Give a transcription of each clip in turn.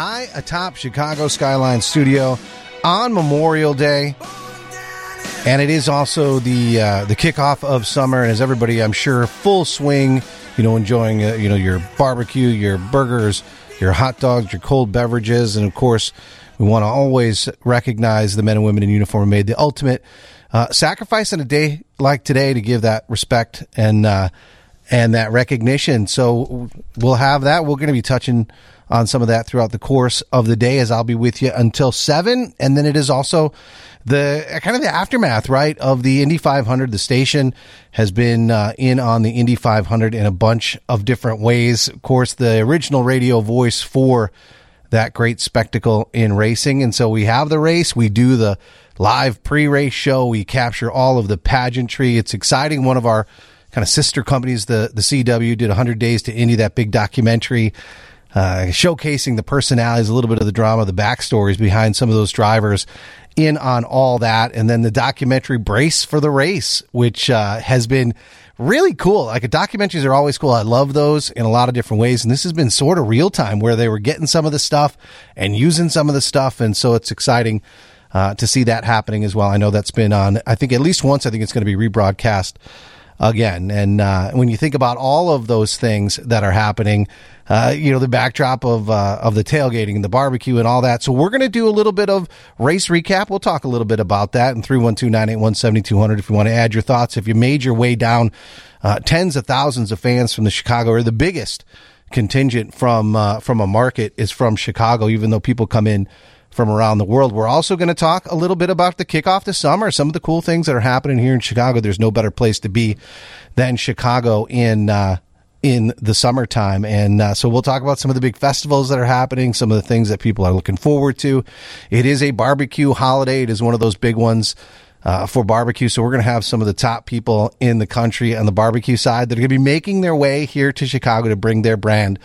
high atop Chicago Skyline Studio on Memorial Day. And it is also the uh, the kickoff of summer, and as everybody, I'm sure, full swing. You know, enjoying uh, you know your barbecue, your burgers, your hot dogs, your cold beverages, and of course, we want to always recognize the men and women in uniform made the ultimate uh, sacrifice on a day like today to give that respect and uh, and that recognition. So we'll have that. We're going to be touching on some of that throughout the course of the day as I'll be with you until seven. And then it is also the kind of the aftermath, right, of the Indy 500. The station has been uh, in on the Indy 500 in a bunch of different ways. Of course, the original radio voice for that great spectacle in racing. And so we have the race. We do the live pre-race show. We capture all of the pageantry. It's exciting. One of our kind of sister companies, the the CW, did 100 Days to Indy, that big documentary uh, showcasing the personalities, a little bit of the drama, the backstories behind some of those drivers. In on all that, and then the documentary "Brace for the Race," which uh, has been really cool. Like documentaries are always cool. I love those in a lot of different ways, and this has been sort of real time where they were getting some of the stuff and using some of the stuff, and so it's exciting uh, to see that happening as well. I know that's been on. I think at least once. I think it's going to be rebroadcast again. And uh, when you think about all of those things that are happening, uh, you know, the backdrop of uh, of the tailgating and the barbecue and all that. So we're going to do a little bit of race recap. We'll talk a little bit about that in 312-981-7200 if you want to add your thoughts. If you made your way down, uh, tens of thousands of fans from the Chicago are the biggest contingent from uh, from a market is from Chicago, even though people come in from around the world. We're also going to talk a little bit about the kickoff to summer, some of the cool things that are happening here in Chicago. There's no better place to be than Chicago in uh, in the summertime, and uh, so we'll talk about some of the big festivals that are happening, some of the things that people are looking forward to. It is a barbecue holiday. It is one of those big ones uh, for barbecue. So we're going to have some of the top people in the country on the barbecue side that are going to be making their way here to Chicago to bring their brand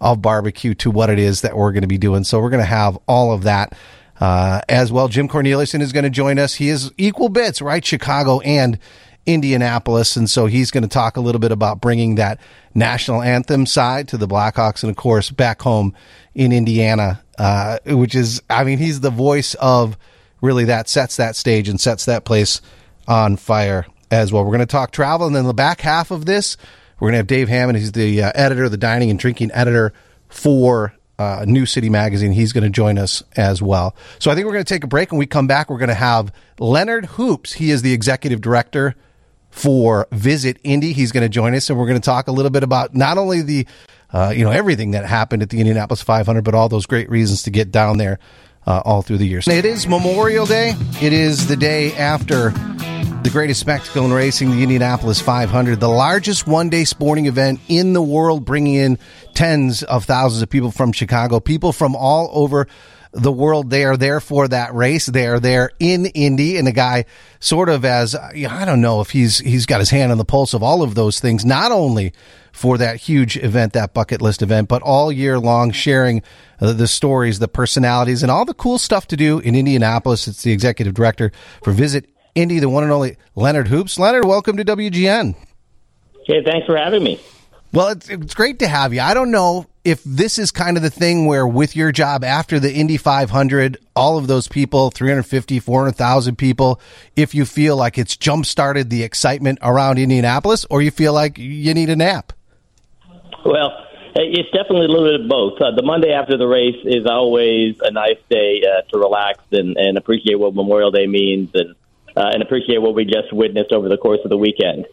of barbecue to what it is that we're going to be doing. So we're going to have all of that. Uh, as well, Jim Cornelison is going to join us. He is equal bits, right? Chicago and Indianapolis. And so he's going to talk a little bit about bringing that national anthem side to the Blackhawks and, of course, back home in Indiana, uh, which is, I mean, he's the voice of really that sets that stage and sets that place on fire as well. We're going to talk travel, and then the back half of this, we're going to have Dave Hammond. He's the uh, editor, the dining and drinking editor for uh, New City Magazine. He's going to join us as well. So I think we're going to take a break, and we come back. We're going to have Leonard Hoops. He is the executive director for Visit Indy. He's going to join us, and we're going to talk a little bit about not only the uh, you know everything that happened at the Indianapolis 500, but all those great reasons to get down there uh, all through the years. It is Memorial Day. It is the day after the greatest spectacle in racing, the Indianapolis 500, the largest one day sporting event in the world, bringing in tens of thousands of people from Chicago, people from all over the world. They are there for that race. They are there in Indy, and the guy sort of as I don't know if he's he's got his hand on the pulse of all of those things. Not only for that huge event, that bucket list event, but all year long sharing uh, the stories, the personalities, and all the cool stuff to do in Indianapolis. It's the executive director for Visit Indy, the one and only Leonard Hoops. Leonard, welcome to WGN. Hey, thanks for having me. Well, it's, it's great to have you. I don't know if this is kind of the thing where with your job after the Indy 500, all of those people, 350, 400,000 people, if you feel like it's jump started the excitement around Indianapolis or you feel like you need a nap. Well, it's definitely a little bit of both. Uh, the Monday after the race is always a nice day uh, to relax and, and appreciate what Memorial Day means and uh, and appreciate what we just witnessed over the course of the weekend.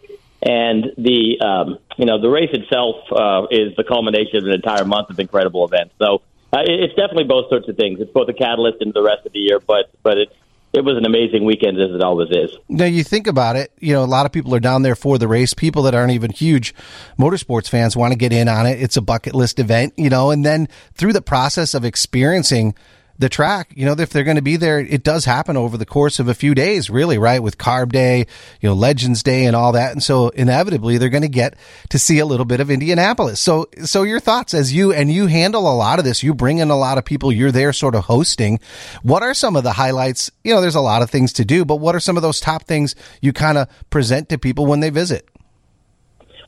And the um, you know the race itself uh, is the culmination of an entire month of incredible events. So uh, it's definitely both sorts of things. It's both a catalyst into the rest of the year, but but it's it was an amazing weekend as it always is. Now you think about it, you know, a lot of people are down there for the race. People that aren't even huge motorsports fans want to get in on it. It's a bucket list event, you know, and then through the process of experiencing the track, you know, if they're going to be there, it does happen over the course of a few days, really, right? With Carb Day, you know, Legends Day and all that. And so inevitably they're going to get to see a little bit of Indianapolis. So, so your thoughts as you, and you handle a lot of this, you bring in a lot of people, you're there sort of hosting. What are some of the highlights? You know, there's a lot of things to do, but what are some of those top things you kind of present to people when they visit?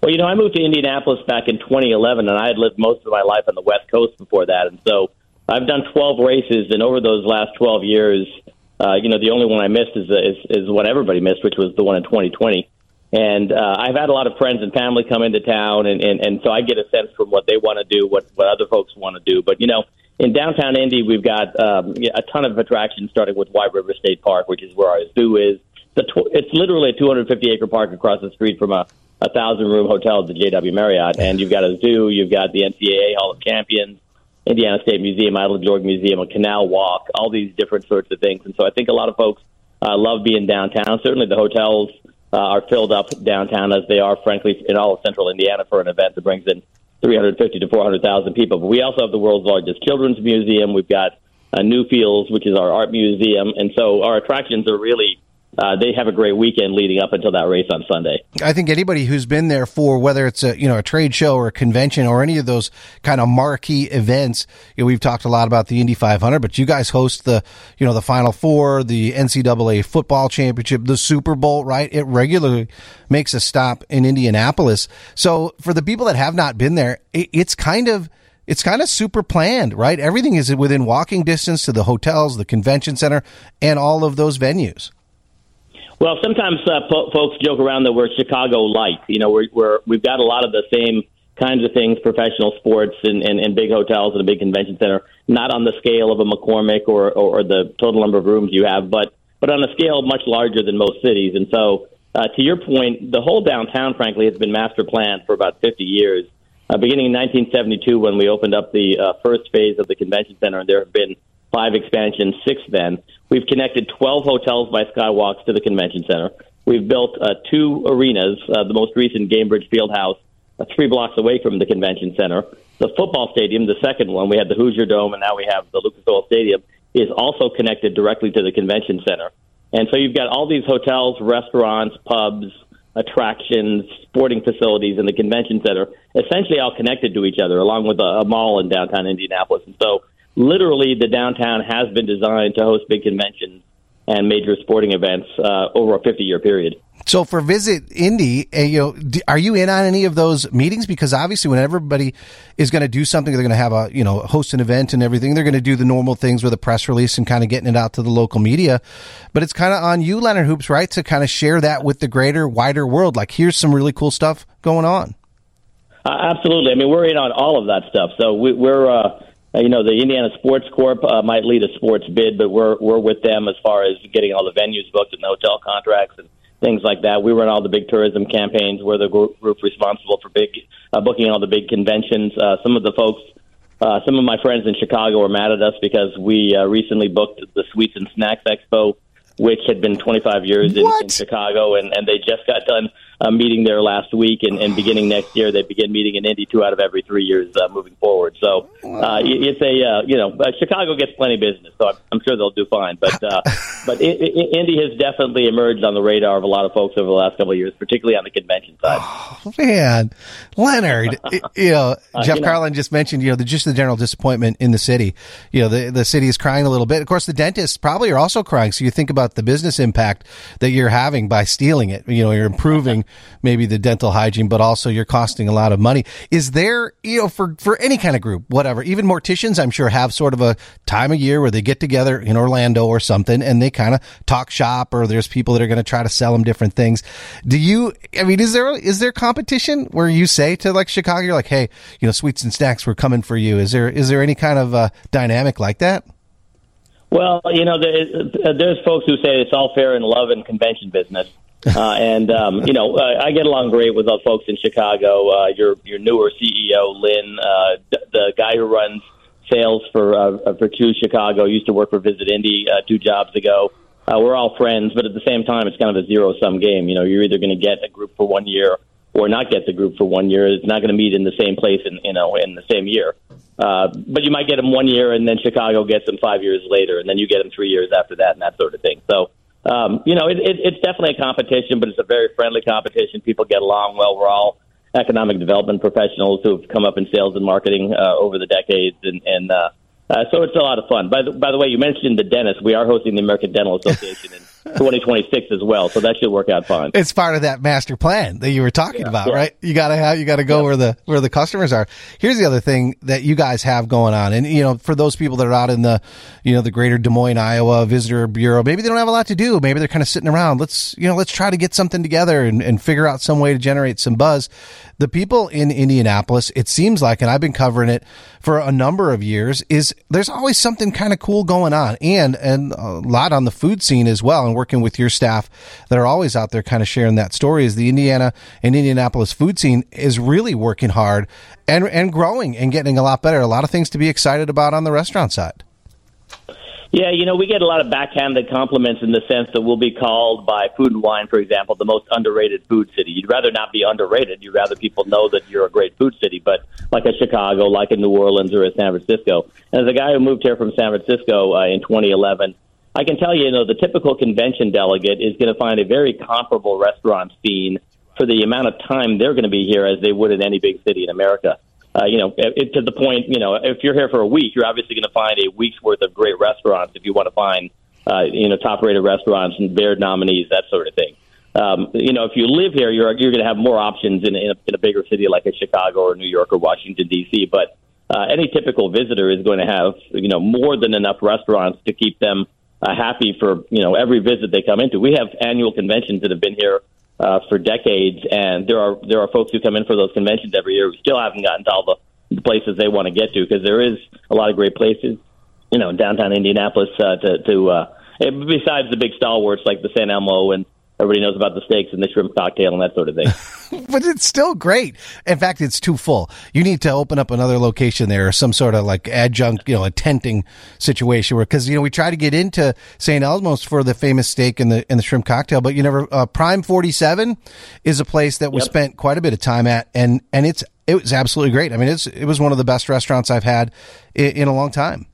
Well, you know, I moved to Indianapolis back in 2011, and I had lived most of my life on the West Coast before that, and so I've done 12 races, and over those last 12 years, uh, you know, the only one I missed is, is is what everybody missed, which was the one in 2020. And uh, I've had a lot of friends and family come into town, and, and, and so I get a sense from what they want to do, what, what other folks want to do. But, you know, in downtown Indy, we've got um, a ton of attractions, starting with White River State Park, which is where our zoo is. It's, a tw- it's literally a 250 acre park across the street from a, a thousand room hotel at the JW Marriott. And you've got a zoo, you've got the NCAA Hall of Champions, Indiana State Museum, Eiteljorg Museum, a canal walk, all these different sorts of things. And so I think a lot of folks uh, love being downtown. Certainly the hotels uh, are filled up downtown as they are, frankly, in all of central Indiana for an event that brings in 350 to 400,000 people. But we also have the world's largest children's museum. We've got uh, Newfields, which is our art museum. And so our attractions are really uh, they have a great weekend leading up until that race on Sunday. I think anybody who's been there for whether it's a you know a trade show or a convention or any of those kind of marquee events, you know, we've talked a lot about the Indy 500, but you guys host the you know the Final Four, the NCAA football championship, the Super Bowl, right? It regularly makes a stop in Indianapolis. So for the people that have not been there, it, it's kind of it's kind of super planned, right? Everything is within walking distance to the hotels, the convention center, and all of those venues. Well, sometimes uh, po- folks joke around that we're Chicago light. You know, we're, we're we've got a lot of the same kinds of things, professional sports and, and, and big hotels and a big convention center, not on the scale of a McCormick or, or, or the total number of rooms you have, but but on a scale much larger than most cities. And so, uh, to your point, the whole downtown, frankly, has been master planned for about 50 years. Uh, beginning in 1972, when we opened up the uh, first phase of the convention center, and there have been five expansions six then. We've connected 12 hotels by skywalks to the convention center. We've built uh, two arenas, uh, the most recent Gainbridge Fieldhouse, uh, three blocks away from the convention center. The football stadium, the second one, we had the Hoosier Dome, and now we have the Lucas Oil Stadium, is also connected directly to the convention center. And so you've got all these hotels, restaurants, pubs, attractions, sporting facilities in the convention center, essentially all connected to each other, along with a, a mall in downtown Indianapolis. And so literally the downtown has been designed to host big conventions and major sporting events uh, over a 50 year period. So for Visit Indy, uh, you know, are you in on any of those meetings? Because obviously, when everybody is going to do something, they're going to have a you know host an event and everything. They're going to do the normal things with a press release and kind of getting it out to the local media. But it's kind of on you, Leonard Hoops, right, to kind of share that with the greater, wider world. Like, here's some really cool stuff going on. Uh, absolutely. I mean, we're in on all of that stuff. So we, are uh, you know, the Indiana Sports Corp uh, might lead a sports bid, but we're we're with them as far as getting all the venues booked and the hotel contracts and things like that. We run all the big tourism campaigns. We're the group, group responsible for big uh, booking all the big conventions. Uh, some of the folks, uh, some of my friends in Chicago are mad at us because we uh, recently booked the Sweets and Snacks Expo, which had been 25 years in, in Chicago, and and they just got done uh, meeting there last week, and, and beginning next year, they begin meeting in Indy two out of every three years uh, moving forward. So uh, it's a uh, you know uh, Chicago gets plenty of business, so I'm, I'm sure they'll do fine. But uh, but it, it, Indy has definitely emerged on the radar of a lot of folks over the last couple of years, particularly on the convention side. Oh, man, Leonard, you know uh, Jeff you know, Carlin just mentioned you know the, just the general disappointment in the city. You know the the city is crying a little bit. Of course, the dentists probably are also crying. So you think about the business impact that you're having by stealing it. You know, you're improving maybe the dental hygiene, but also you're costing a lot of money. Is there, you know, for, for any kind of group, whatever, even morticians, I'm sure have sort of a time of year where they get together in Orlando or something and they kind of talk shop or there's people that are going to try to sell them different things. Do you, I mean, is there, is there competition where you say to like Chicago, you're like, Hey, you know, sweets and snacks, we're coming for you. Is there, is there any kind of uh, dynamic like that? Well, you know, there's folks who say it's all fair in love and convention business. uh, and um, you know, uh, I get along great with the folks in Chicago. Uh, your your newer CEO, Lynn, uh, the guy who runs sales for uh, for Choose Chicago, used to work for Visit Indy uh, two jobs ago. Uh, we're all friends, but at the same time, it's kind of a zero sum game. You know, you're either going to get a group for one year or not get the group for one year. It's not going to meet in the same place in you know in the same year. Uh, but you might get them one year, and then Chicago gets them five years later, and then you get them three years after that, and that sort of thing. So um, you know, it, it, it's definitely a competition, but it's a very friendly competition. People get along well. We're all economic development professionals who have come up in sales and marketing uh, over the decades, and, and uh, Uh, so it's a lot of fun. By the, by the way, you mentioned the dentist. We are hosting the American Dental Association 2026 as well, so that should work out fine. It's part of that master plan that you were talking yeah, about, yeah. right? You gotta have, you gotta go yeah. where the where the customers are. Here's the other thing that you guys have going on, and you know, for those people that are out in the, you know, the greater Des Moines, Iowa visitor bureau, maybe they don't have a lot to do. Maybe they're kind of sitting around. Let's, you know, let's try to get something together and, and figure out some way to generate some buzz. The people in Indianapolis, it seems like, and I've been covering it for a number of years, is there's always something kind of cool going on, and and a lot on the food scene as well, and working with your staff that are always out there kind of sharing that story. Is the Indiana and Indianapolis food scene is really working hard and and growing and getting a lot better. A lot of things to be excited about on the restaurant side. Yeah, you know, we get a lot of backhanded compliments in the sense that we'll be called by Food and Wine, for example, the most underrated food city. You'd rather not be underrated. You'd rather people know that you're a great food city, but like a Chicago, like a New Orleans, or a San Francisco. And as a guy who moved here from San Francisco uh, in 2011, I can tell you, you know, the typical convention delegate is going to find a very comparable restaurant scene for the amount of time they're going to be here as they would in any big city in America uh, you know, it, to the point, you know, if you're here for a week, you're obviously going to find a week's worth of great restaurants if you want to find, uh, you know, top-rated restaurants and Beard nominees, that sort of thing. Um, you know, if you live here, you're you're going to have more options in, in, a, in a bigger city like a Chicago or New York or Washington D.C. But uh, any typical visitor is going to have, you know, more than enough restaurants to keep them uh, happy for you know every visit they come into. We have annual conventions that have been here uh, for decades, and there are there are folks who come in for those conventions every year who still haven't gotten to all the, the places they want to get to because there is a lot of great places, you know, downtown Indianapolis uh, to to uh, besides the big stalwarts like the St. Elmo and everybody knows about the steaks and the shrimp cocktail and that sort of thing. but it's still great. In fact, it's too full. You need to open up another location there or some sort of like adjunct, you know, a tenting situation where, cause, you know, we try to get into St. Elmo's for the famous steak and the, and the shrimp cocktail, but you never, uh, Prime 47 is a place that we yep. spent quite a bit of time at and, and it's, it was absolutely great. I mean, it's, it was one of the best restaurants I've had in, in a long time.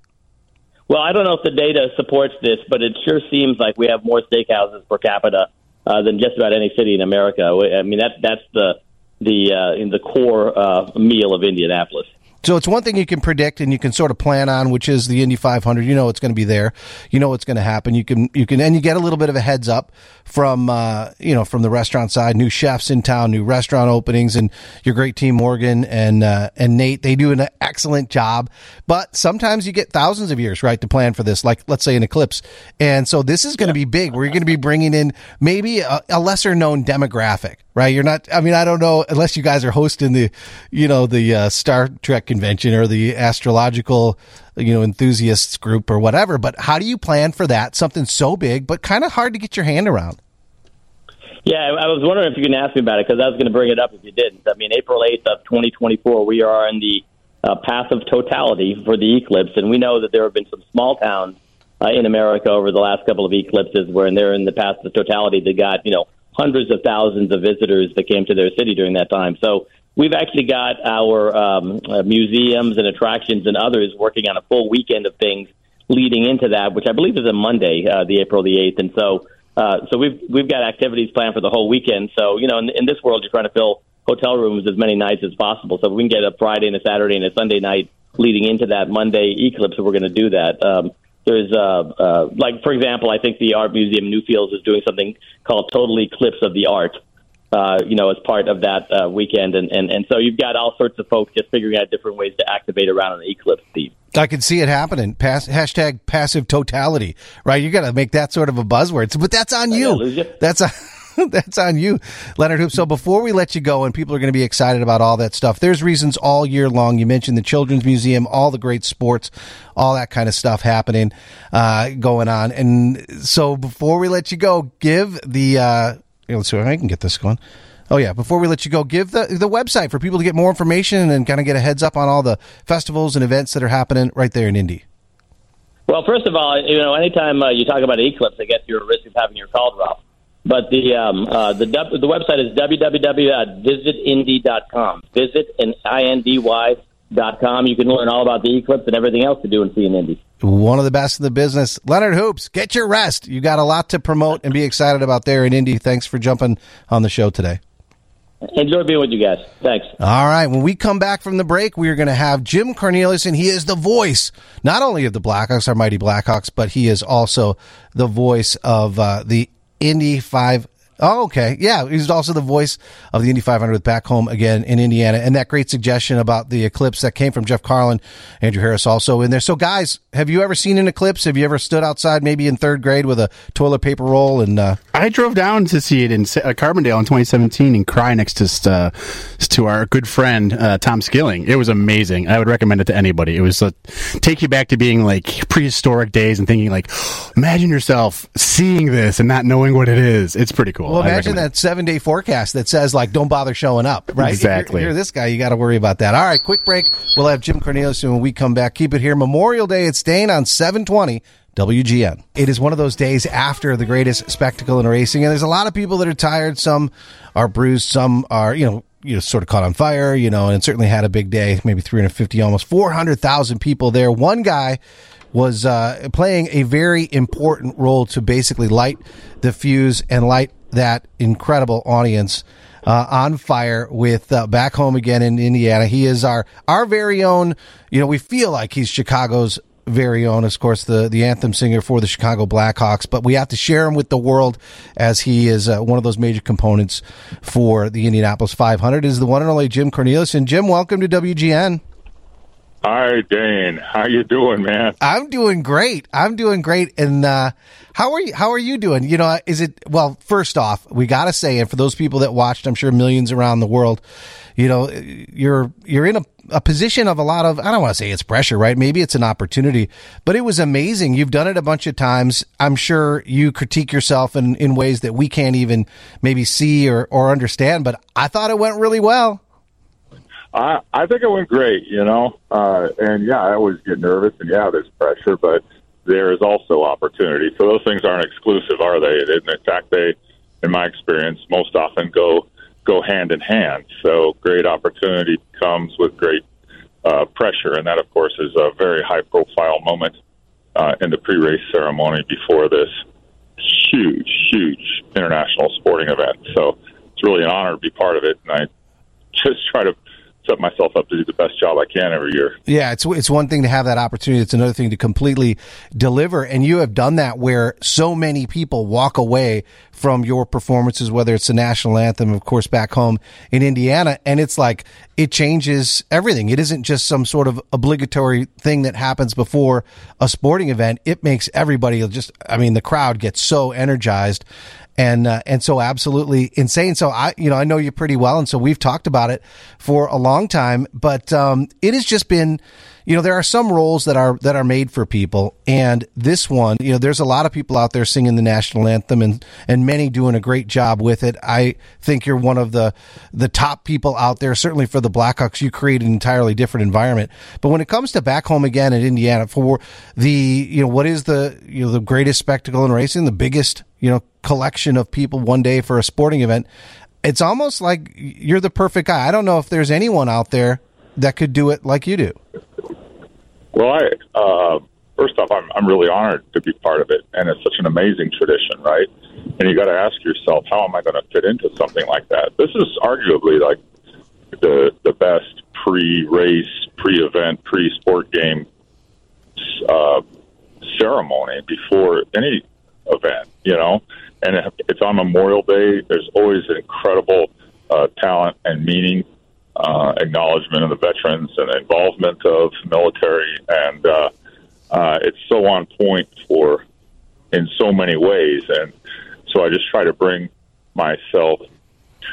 Well, I don't know if the data supports this, but it sure seems like we have more steakhouses per capita uh, than just about any city in America. I mean, that that's the the uh, in the core uh, meal of Indianapolis. So it's one thing you can predict and you can sort of plan on, which is the Indy 500. You know it's going to be there. You know what's going to happen. You can you can and you get a little bit of a heads up from uh, you know from the restaurant side. New chefs in town, new restaurant openings, and your great team Morgan and uh, and Nate. They do an excellent job. But sometimes you get thousands of years right to plan for this. Like let's say an eclipse, and so this is going to be big. We're going to be bringing in maybe a, a lesser known demographic right? You're not. I mean, I don't know unless you guys are hosting the, you know, the uh, Star Trek convention or the astrological, you know, enthusiasts group or whatever. But how do you plan for that? Something so big, but kind of hard to get your hand around. Yeah, I was wondering if you can ask me about it because I was going to bring it up if you didn't. I mean, April 8th of 2024, we are in the uh, path of totality for the eclipse, and we know that there have been some small towns uh, in America over the last couple of eclipses where they're in the path of totality. They got you know hundreds of thousands of visitors that came to their city during that time. So we've actually got our um, uh, museums and attractions and others working on a full weekend of things leading into that, which I believe is a Monday, uh, the April the eighth. And so, uh, so we've we've got activities planned for the whole weekend. So you know, in, in this world, you're trying to fill hotel rooms as many nights as possible. So if we can get a Friday and a Saturday and a Sunday night leading into that Monday eclipse, we're going to do that. Um, there's uh, uh, like for example, I think the Art Museum Newfields is doing something called Total Eclipse of the Art. Uh, you know, as part of that uh, weekend, and, and and so you've got all sorts of folks just figuring out different ways to activate around an eclipse theme. I can see it happening. Pass, hashtag passive totality, right? You got to make that sort of a buzzword, but that's on you. you. That's a that's on you, Leonard Hoop. So before we let you go, and people are going to be excited about all that stuff, there's reasons all year long. You mentioned the Children's Museum, all the great sports, all that kind of stuff happening, uh, going on. And so before we let you go, give the, uh, let's see if I can get this going. Oh yeah! Before we let you go, give the the website for people to get more information and kind of get a heads up on all the festivals and events that are happening right there in Indy. Well, first of all, you know, anytime uh, you talk about eclipse, I guess you're at risk of having your call drop. But the um, uh, the the website is www.visitindy.com. Visit and i n d y dot com. You can learn all about the eclipse and everything else to do in Indy. One of the best in the business, Leonard Hoops. Get your rest. You got a lot to promote and be excited about there in Indy. Thanks for jumping on the show today. Enjoy being with you guys. Thanks. All right. When we come back from the break, we are going to have Jim Cornelison, and he is the voice not only of the Blackhawks, our mighty Blackhawks, but he is also the voice of uh, the Indy 5 Oh, okay. Yeah, he's also the voice of the Indy 500 back home again in Indiana. And that great suggestion about the eclipse that came from Jeff Carlin, Andrew Harris also in there. So, guys, have you ever seen an eclipse? Have you ever stood outside maybe in third grade with a toilet paper roll? And uh... I drove down to see it in uh, Carbondale in 2017 and cry next to uh, to our good friend uh, Tom Skilling. It was amazing. I would recommend it to anybody. It was uh, take you back to being like prehistoric days and thinking like, imagine yourself seeing this and not knowing what it is. It's pretty cool. Well, imagine that seven day forecast that says like don't bother showing up. Right? Exactly. If you're, you're this guy, you got to worry about that. All right, quick break. We'll have Jim Cornelison when we come back. Keep it here. Memorial Day. It's staying on seven twenty. WGN. It is one of those days after the greatest spectacle in racing, and there's a lot of people that are tired. Some are bruised, some are, you know, you know, sort of caught on fire, you know, and certainly had a big day, maybe 350, almost 400,000 people there. One guy was uh, playing a very important role to basically light the fuse and light that incredible audience uh, on fire with uh, back home again in Indiana. He is our our very own. You know, we feel like he's Chicago's very own, of course, the the anthem singer for the Chicago Blackhawks. But we have to share him with the world as he is uh, one of those major components for the Indianapolis 500. Is the one and only Jim Cornelison. And Jim, welcome to WGN. Hi, Dane. How you doing, man? I'm doing great. I'm doing great. And uh, how are you? How are you doing? You know, is it well? First off, we got to say, and for those people that watched, I'm sure millions around the world, you know, you're you're in a, a position of a lot of I don't want to say it's pressure, right? Maybe it's an opportunity, but it was amazing. You've done it a bunch of times. I'm sure you critique yourself in in ways that we can't even maybe see or or understand. But I thought it went really well. I I think it went great, you know. Uh, and yeah, I always get nervous, and yeah, there's pressure, but there is also opportunity. So those things aren't exclusive, are they? In fact, they, in my experience, most often go go hand in hand. So great opportunity comes with great uh, pressure, and that, of course, is a very high profile moment uh, in the pre race ceremony before this huge, huge international sporting event. So it's really an honor to be part of it, and I just try to set myself up to do the best job I can every year. Yeah, it's it's one thing to have that opportunity. It's another thing to completely deliver, and you have done that where so many people walk away from your performances, whether it's the national anthem, of course, back home in Indiana, and it's like it changes everything. It isn't just some sort of obligatory thing that happens before a sporting event. It makes everybody just. I mean, the crowd gets so energized, and uh, and so absolutely insane. So I you know I know you pretty well, and so we've talked about it for a long time. But um, it has just been, you know, there are some roles that are that are made for people, and this one, you know, there's a lot of people out there singing the national anthem, and and many doing a great job with it. I think you're one of the the top people out there. Certainly for the Blackhawks, you create an entirely different environment. But when it comes to back home again in Indiana, for the you know what is the you know the greatest spectacle in racing, the biggest you know collection of people one day for a sporting event it's almost like you're the perfect guy i don't know if there's anyone out there that could do it like you do well i uh, first off I'm, I'm really honored to be part of it and it's such an amazing tradition right? And you got to ask yourself how am i going to fit into something like that? This is arguably like the the best pre-race pre-event pre-sport game uh, ceremony before any event, you know, and it's on Memorial Day. There's always incredible uh, talent and meaning, uh, acknowledgement of the veterans and involvement of military, and uh, uh, it's so on point for in so many ways. And so I just try to bring myself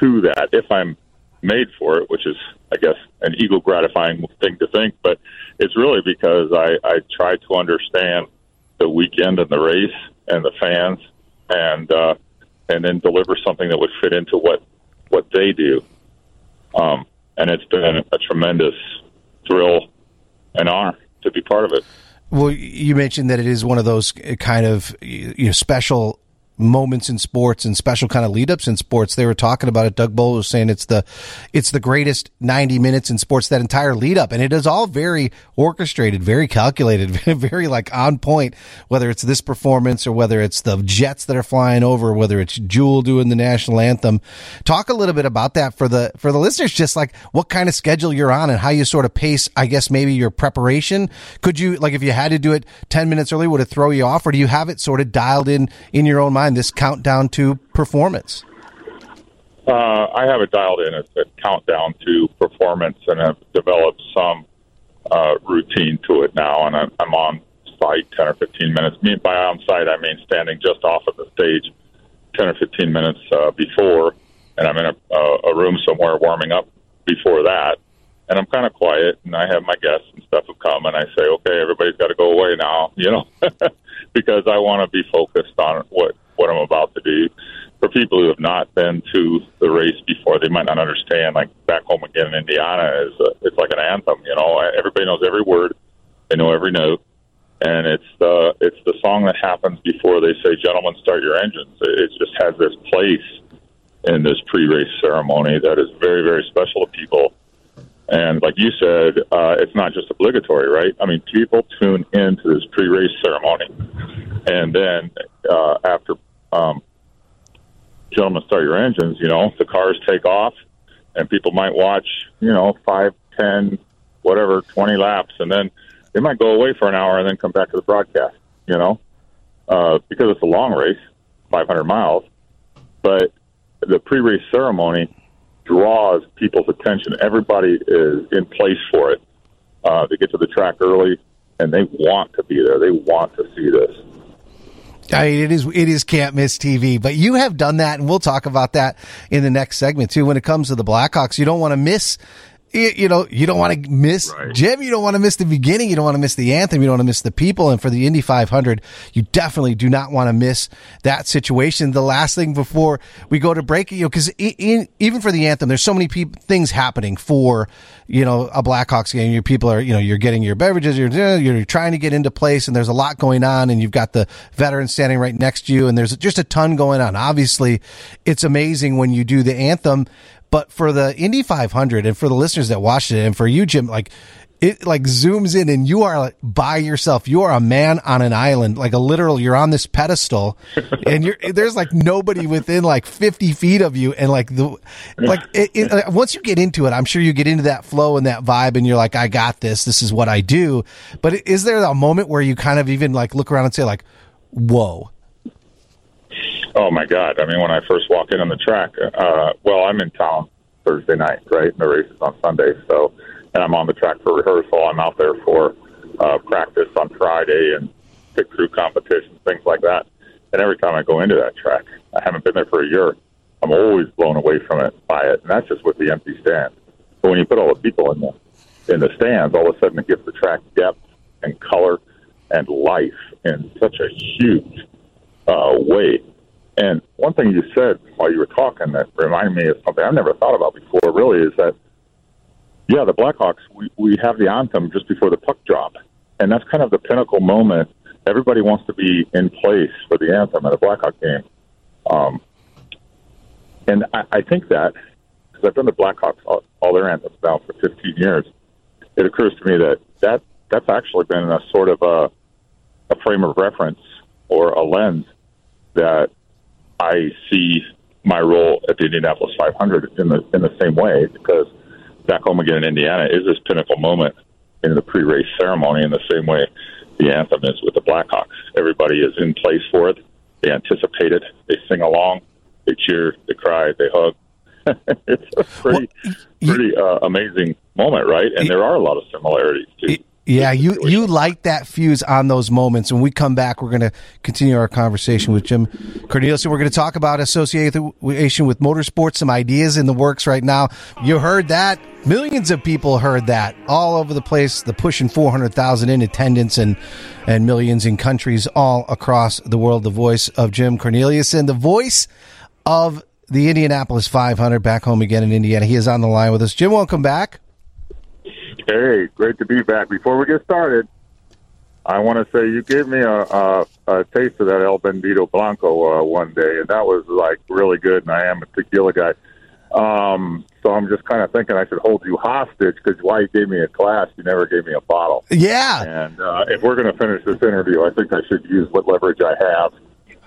to that if I'm made for it, which is, I guess, an ego gratifying thing to think, but it's really because I, I try to understand the weekend and the race and the fans, and uh, and then deliver something that would fit into what what they do. Um, and it's been a tremendous thrill and honor to be part of it. Well, you mentioned that it is one of those uh, kind of you know special moments in sports and special kind of lead ups in sports. They were talking about it. Doug Boles was saying it's the it's the greatest 90 minutes in sports that entire lead up and it is all very orchestrated, very calculated, very like on point whether it's this performance or whether it's the jets that are flying over, whether it's Jewel doing the national anthem. Talk a little bit about that for the for the listeners just like what kind of schedule you're on and how you sort of pace I guess maybe your preparation. Could you like if you had to do it 10 minutes early would it throw you off or do you have it sort of dialed in in your own mind this countdown to performance? Uh, I have it dialed in a, a countdown to performance and have developed some uh, routine to it now. And I'm, I'm on site 10 or 15 minutes. By on site, I mean standing just off of the stage 10 or 15 minutes uh, before, and I'm in a, a room somewhere warming up before that. And I'm kind of quiet, and I have my guests and stuff who come, and I say, okay, everybody's got to go away now, you know, because I want to be focused on what what I'm about to do. For people who have not been to the race before, they might not understand. Like back home again in Indiana, is a, it's like an anthem. You know, everybody knows every word, they know every note, and it's the it's the song that happens before they say, "Gentlemen, start your engines." It just has this place in this pre-race ceremony that is very very special to people. And like you said, uh, it's not just obligatory, right? I mean, people tune into this pre-race ceremony, and then uh, after um, gentlemen start your engines, you know, the cars take off and people might watch, you know, five, ten, whatever, 20 laps, and then they might go away for an hour and then come back to the broadcast, you know, uh, because it's a long race, 500 miles. But the pre race ceremony draws people's attention. Everybody is in place for it. Uh, they get to the track early and they want to be there. They want to see this. I mean, it is it is can't miss TV, but you have done that, and we'll talk about that in the next segment too. When it comes to the Blackhawks, you don't want to miss you know, you don't want to miss right. Jim. You don't want to miss the beginning. You don't want to miss the anthem. You don't want to miss the people. And for the Indy 500, you definitely do not want to miss that situation. The last thing before we go to break, you know, because even for the anthem, there's so many people, things happening for, you know, a Blackhawks game. Your people are, you know, you're getting your beverages, you're, uh, you're trying to get into place and there's a lot going on and you've got the veteran standing right next to you and there's just a ton going on. Obviously, it's amazing when you do the anthem but for the Indy 500 and for the listeners that watched it and for you, Jim, like it like zooms in and you are like by yourself. You are a man on an island, like a literal, you're on this pedestal and you're, there's like nobody within like 50 feet of you. And like the, like it, it, uh, once you get into it, I'm sure you get into that flow and that vibe and you're like, I got this. This is what I do. But is there a moment where you kind of even like look around and say like, whoa, Oh my God! I mean, when I first walk in on the track, uh, well, I'm in town Thursday night, right? And the race is on Sunday, so and I'm on the track for rehearsal. I'm out there for uh, practice on Friday and pit crew competitions, things like that. And every time I go into that track, I haven't been there for a year. I'm always blown away from it by it, and that's just with the empty stand. But when you put all the people in the in the stands, all of a sudden it gives the track depth and color and life in such a huge uh, way and one thing you said while you were talking that reminded me of something I've never thought about before, really, is that, yeah, the Blackhawks, we, we have the anthem just before the puck drop. And that's kind of the pinnacle moment. Everybody wants to be in place for the anthem at a Blackhawk game. Um, and I, I think that, because I've done the Blackhawks, all, all their anthems now for 15 years, it occurs to me that, that that's actually been a sort of a, a frame of reference or a lens that I see my role at the Indianapolis 500 in the in the same way because back home again in Indiana is this pinnacle moment in the pre-race ceremony in the same way the anthem is with the Blackhawks. Everybody is in place for it. They anticipate it. They sing along. They cheer. They cry. They hug. it's a pretty well, pretty uh, amazing moment, right? And there are a lot of similarities too. Yeah, you you light that fuse on those moments. When we come back, we're going to continue our conversation with Jim Cornelison. We're going to talk about association with motorsports, some ideas in the works right now. You heard that. Millions of people heard that all over the place. The pushing 400,000 in attendance and, and millions in countries all across the world. The voice of Jim Cornelison and the voice of the Indianapolis 500 back home again in Indiana. He is on the line with us. Jim, welcome back. Hey, great to be back. Before we get started, I want to say you gave me a, a, a taste of that El Bandito Blanco uh, one day, and that was like really good. And I am a tequila guy, um, so I'm just kind of thinking I should hold you hostage because while you gave me a glass, you never gave me a bottle. Yeah. And uh, if we're going to finish this interview, I think I should use what leverage I have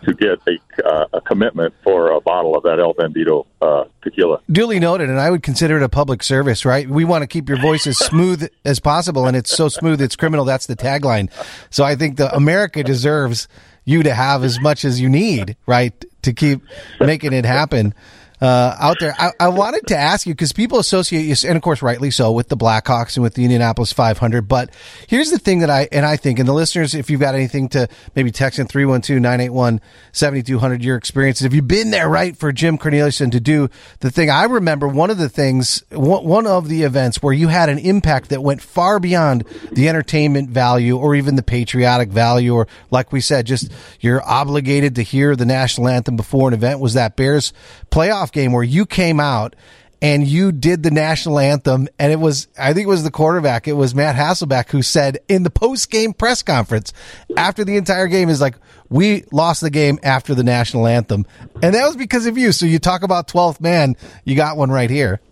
to get a, uh, a commitment for a bottle of that El Bandito uh, tequila. Duly noted, and I would consider it a public service, right? We want to keep your voice as smooth as possible, and it's so smooth it's criminal. That's the tagline. So I think the America deserves you to have as much as you need, right, to keep making it happen uh, out there. I, I, wanted to ask you because people associate you, and of course, rightly so, with the Blackhawks and with the Indianapolis 500. But here's the thing that I, and I think, and the listeners, if you've got anything to maybe text in 312 981 7200, your experiences, if you've been there, right, for Jim Cornelison to do the thing, I remember one of the things, one of the events where you had an impact that went far beyond the entertainment value or even the patriotic value, or like we said, just you're obligated to hear the national anthem before an event was that Bears playoff playoff game where you came out and you did the national anthem and it was I think it was the quarterback it was Matt Hasselbeck who said in the post game press conference after the entire game is like we lost the game after the national anthem. And that was because of you. So you talk about 12th man you got one right here.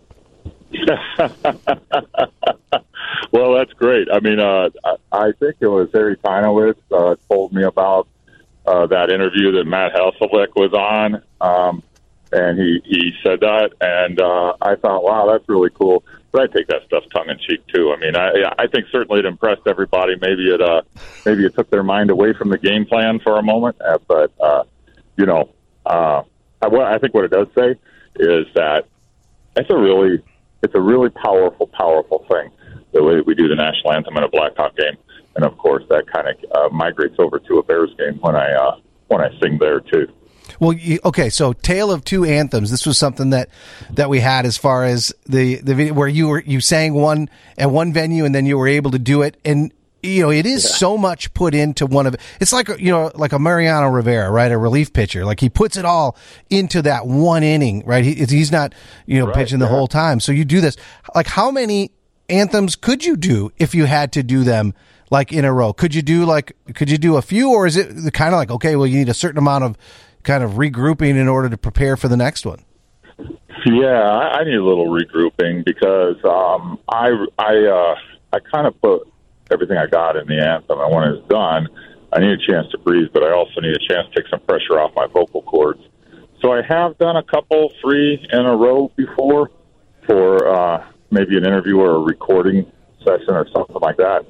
Well that's great. I mean uh, I think it was Harry Teinowitz uh, told me about uh, that interview that Matt Hasselbeck was on. Um, and he he said that, and uh, I thought, wow, that's really cool. But I take that stuff tongue in cheek too. I mean, I I think certainly it impressed everybody. Maybe it uh maybe it took their mind away from the game plan for a moment, uh, but uh, you know, uh, I, what I think what it does say is that it's a really it's a really powerful powerful thing the way that we do the national anthem in a Blackhawk game, and of course that kind of uh, migrates over to a Bears game when I uh, when I sing there too. Well, you, okay, so Tale of Two Anthems. This was something that that we had as far as the the video where you were you sang one at one venue and then you were able to do it and you know, it is yeah. so much put into one of it's like you know, like a Mariano Rivera, right? A relief pitcher, like he puts it all into that one inning, right? He, he's not you know right, pitching the yeah. whole time. So you do this. Like, how many anthems could you do if you had to do them? Like in a row, could you do like could you do a few, or is it kind of like okay, well, you need a certain amount of kind of regrouping in order to prepare for the next one? Yeah, I, I need a little regrouping because um, I I uh, I kind of put everything I got in the anthem, and when it's done, I need a chance to breathe, but I also need a chance to take some pressure off my vocal cords. So I have done a couple three in a row before for uh, maybe an interview or a recording session or something like that.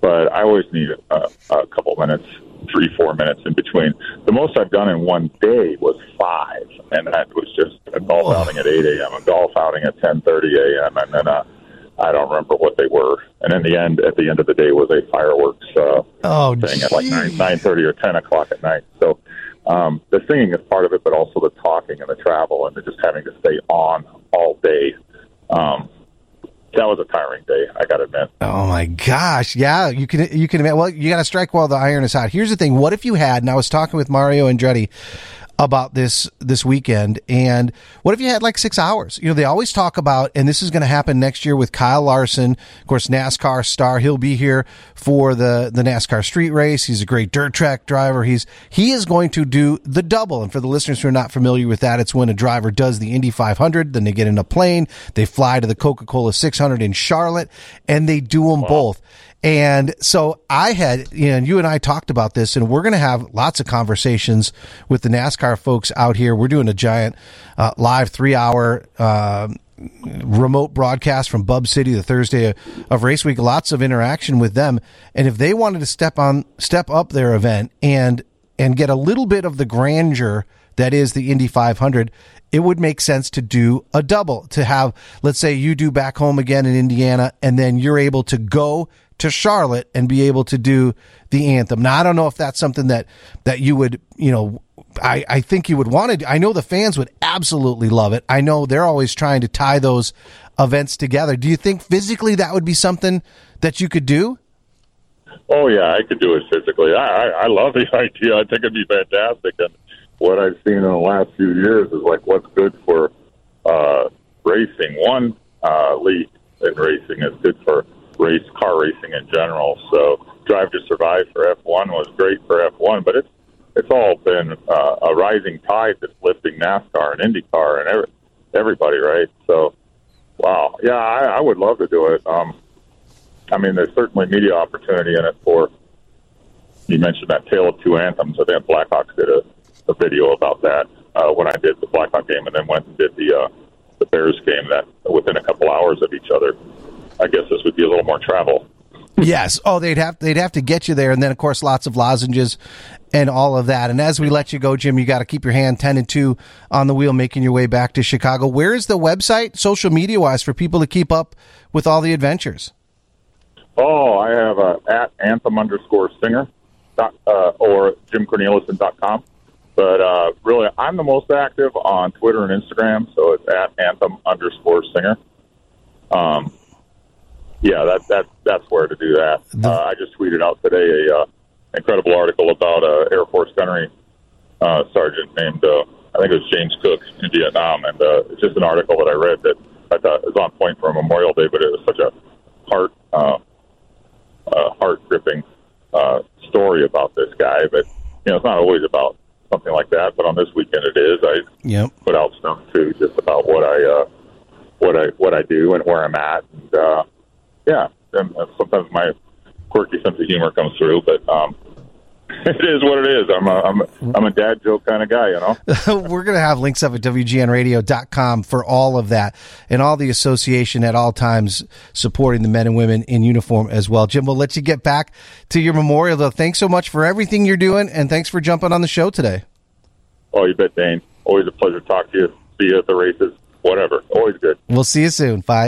But I always need a, a couple minutes three, four minutes in between. The most I've done in one day was five, and that was just a golf oh. outing at 8 a.m., a golf outing at 10:30 a.m., and then a I don't remember what they were. And in the end, at the end of the day, was a fireworks uh, oh, thing at like nine nine thirty or ten o'clock at night. So um, the singing is part of it, but also the talking and the travel and the just having to stay on all day. Um, that was a tiring day. I got to admit. Oh my gosh, yeah, you can you can. Well, you got to strike while the iron is hot. Here's the thing: what if you had? And I was talking with Mario Andretti about this this weekend. And what if you had like six hours? You know, they always talk about, and this is going to happen next year with Kyle Larson, of course, NASCAR star. He'll be here for the the NASCAR street race. He's a great dirt track driver. He's he is going to do the double. And for the listeners who are not familiar with that, it's when a driver does the Indy 500, then they get in a plane, they fly to the Coca Cola 600 in Charlotte, and they do them wow. both. And so I had, you know, you and I talked about this, and we're going to have lots of conversations with the NASCAR folks out here. We're doing a giant uh, live three hour uh, remote broadcast from Bub City the Thursday of race week. Lots of interaction with them, and if they wanted to step on, step up their event and and get a little bit of the grandeur that is the Indy 500, it would make sense to do a double to have, let's say you do back home again in Indiana, and then you're able to go to Charlotte and be able to do the anthem. Now, I don't know if that's something that, that you would, you know, I, I think you would want to. I know the fans would absolutely love it. I know they're always trying to tie those events together. Do you think physically that would be something that you could do? Oh yeah, I could do it physically. I, I, I love the idea. I think it'd be fantastic. And what I've seen in the last few years is like what's good for uh, racing. One uh, league in racing is good for race car racing in general. So Drive to Survive for F1 was great for F1, but it's it's all been uh, a rising tide that's lifting NASCAR and IndyCar and every, everybody, right? So, wow, yeah, I, I would love to do it. Um, I mean, there's certainly media opportunity in it for. You mentioned that Tale of Two Anthems. I think Blackhawks did a, a video about that uh, when I did the Blackhawk game, and then went and did the uh, the Bears game that within a couple hours of each other. I guess this would be a little more travel. Yes. Oh, they'd have they'd have to get you there, and then of course lots of lozenges and all of that. And as we let you go, Jim, you got to keep your hand ten and two on the wheel, making your way back to Chicago. Where is the website, social media wise, for people to keep up with all the adventures? Oh, I have uh, at anthem underscore singer dot, uh, or jimcornelison.com. But uh, really, I'm the most active on Twitter and Instagram, so it's at anthem underscore singer. Um, yeah, that that that's where to do that. Uh, I just tweeted out today a uh, incredible article about a Air Force gunnery uh, sergeant named uh, I think it was James Cook in Vietnam, and uh, it's just an article that I read that I thought was on point for Memorial Day, but it was such a heart uh, uh, heart gripping uh, story about this guy. But you know, it's not always about something like that. But on this weekend, it is. I Yep. put out stuff too, just about what I uh, what I what I do and where I'm at, and uh, yeah, and uh, sometimes my quirky sense of humor comes through, but um, it is what it is. I'm a I'm a, I'm a dad joke kind of guy, you know. We're going to have links up at WGNradio.com for all of that and all the association at all times supporting the men and women in uniform as well. Jim, we'll let you get back to your memorial, though. Thanks so much for everything you're doing, and thanks for jumping on the show today. Oh, you bet, Dane. Always a pleasure to talk to you. See you at the races. Whatever. Always good. We'll see you soon. Bye.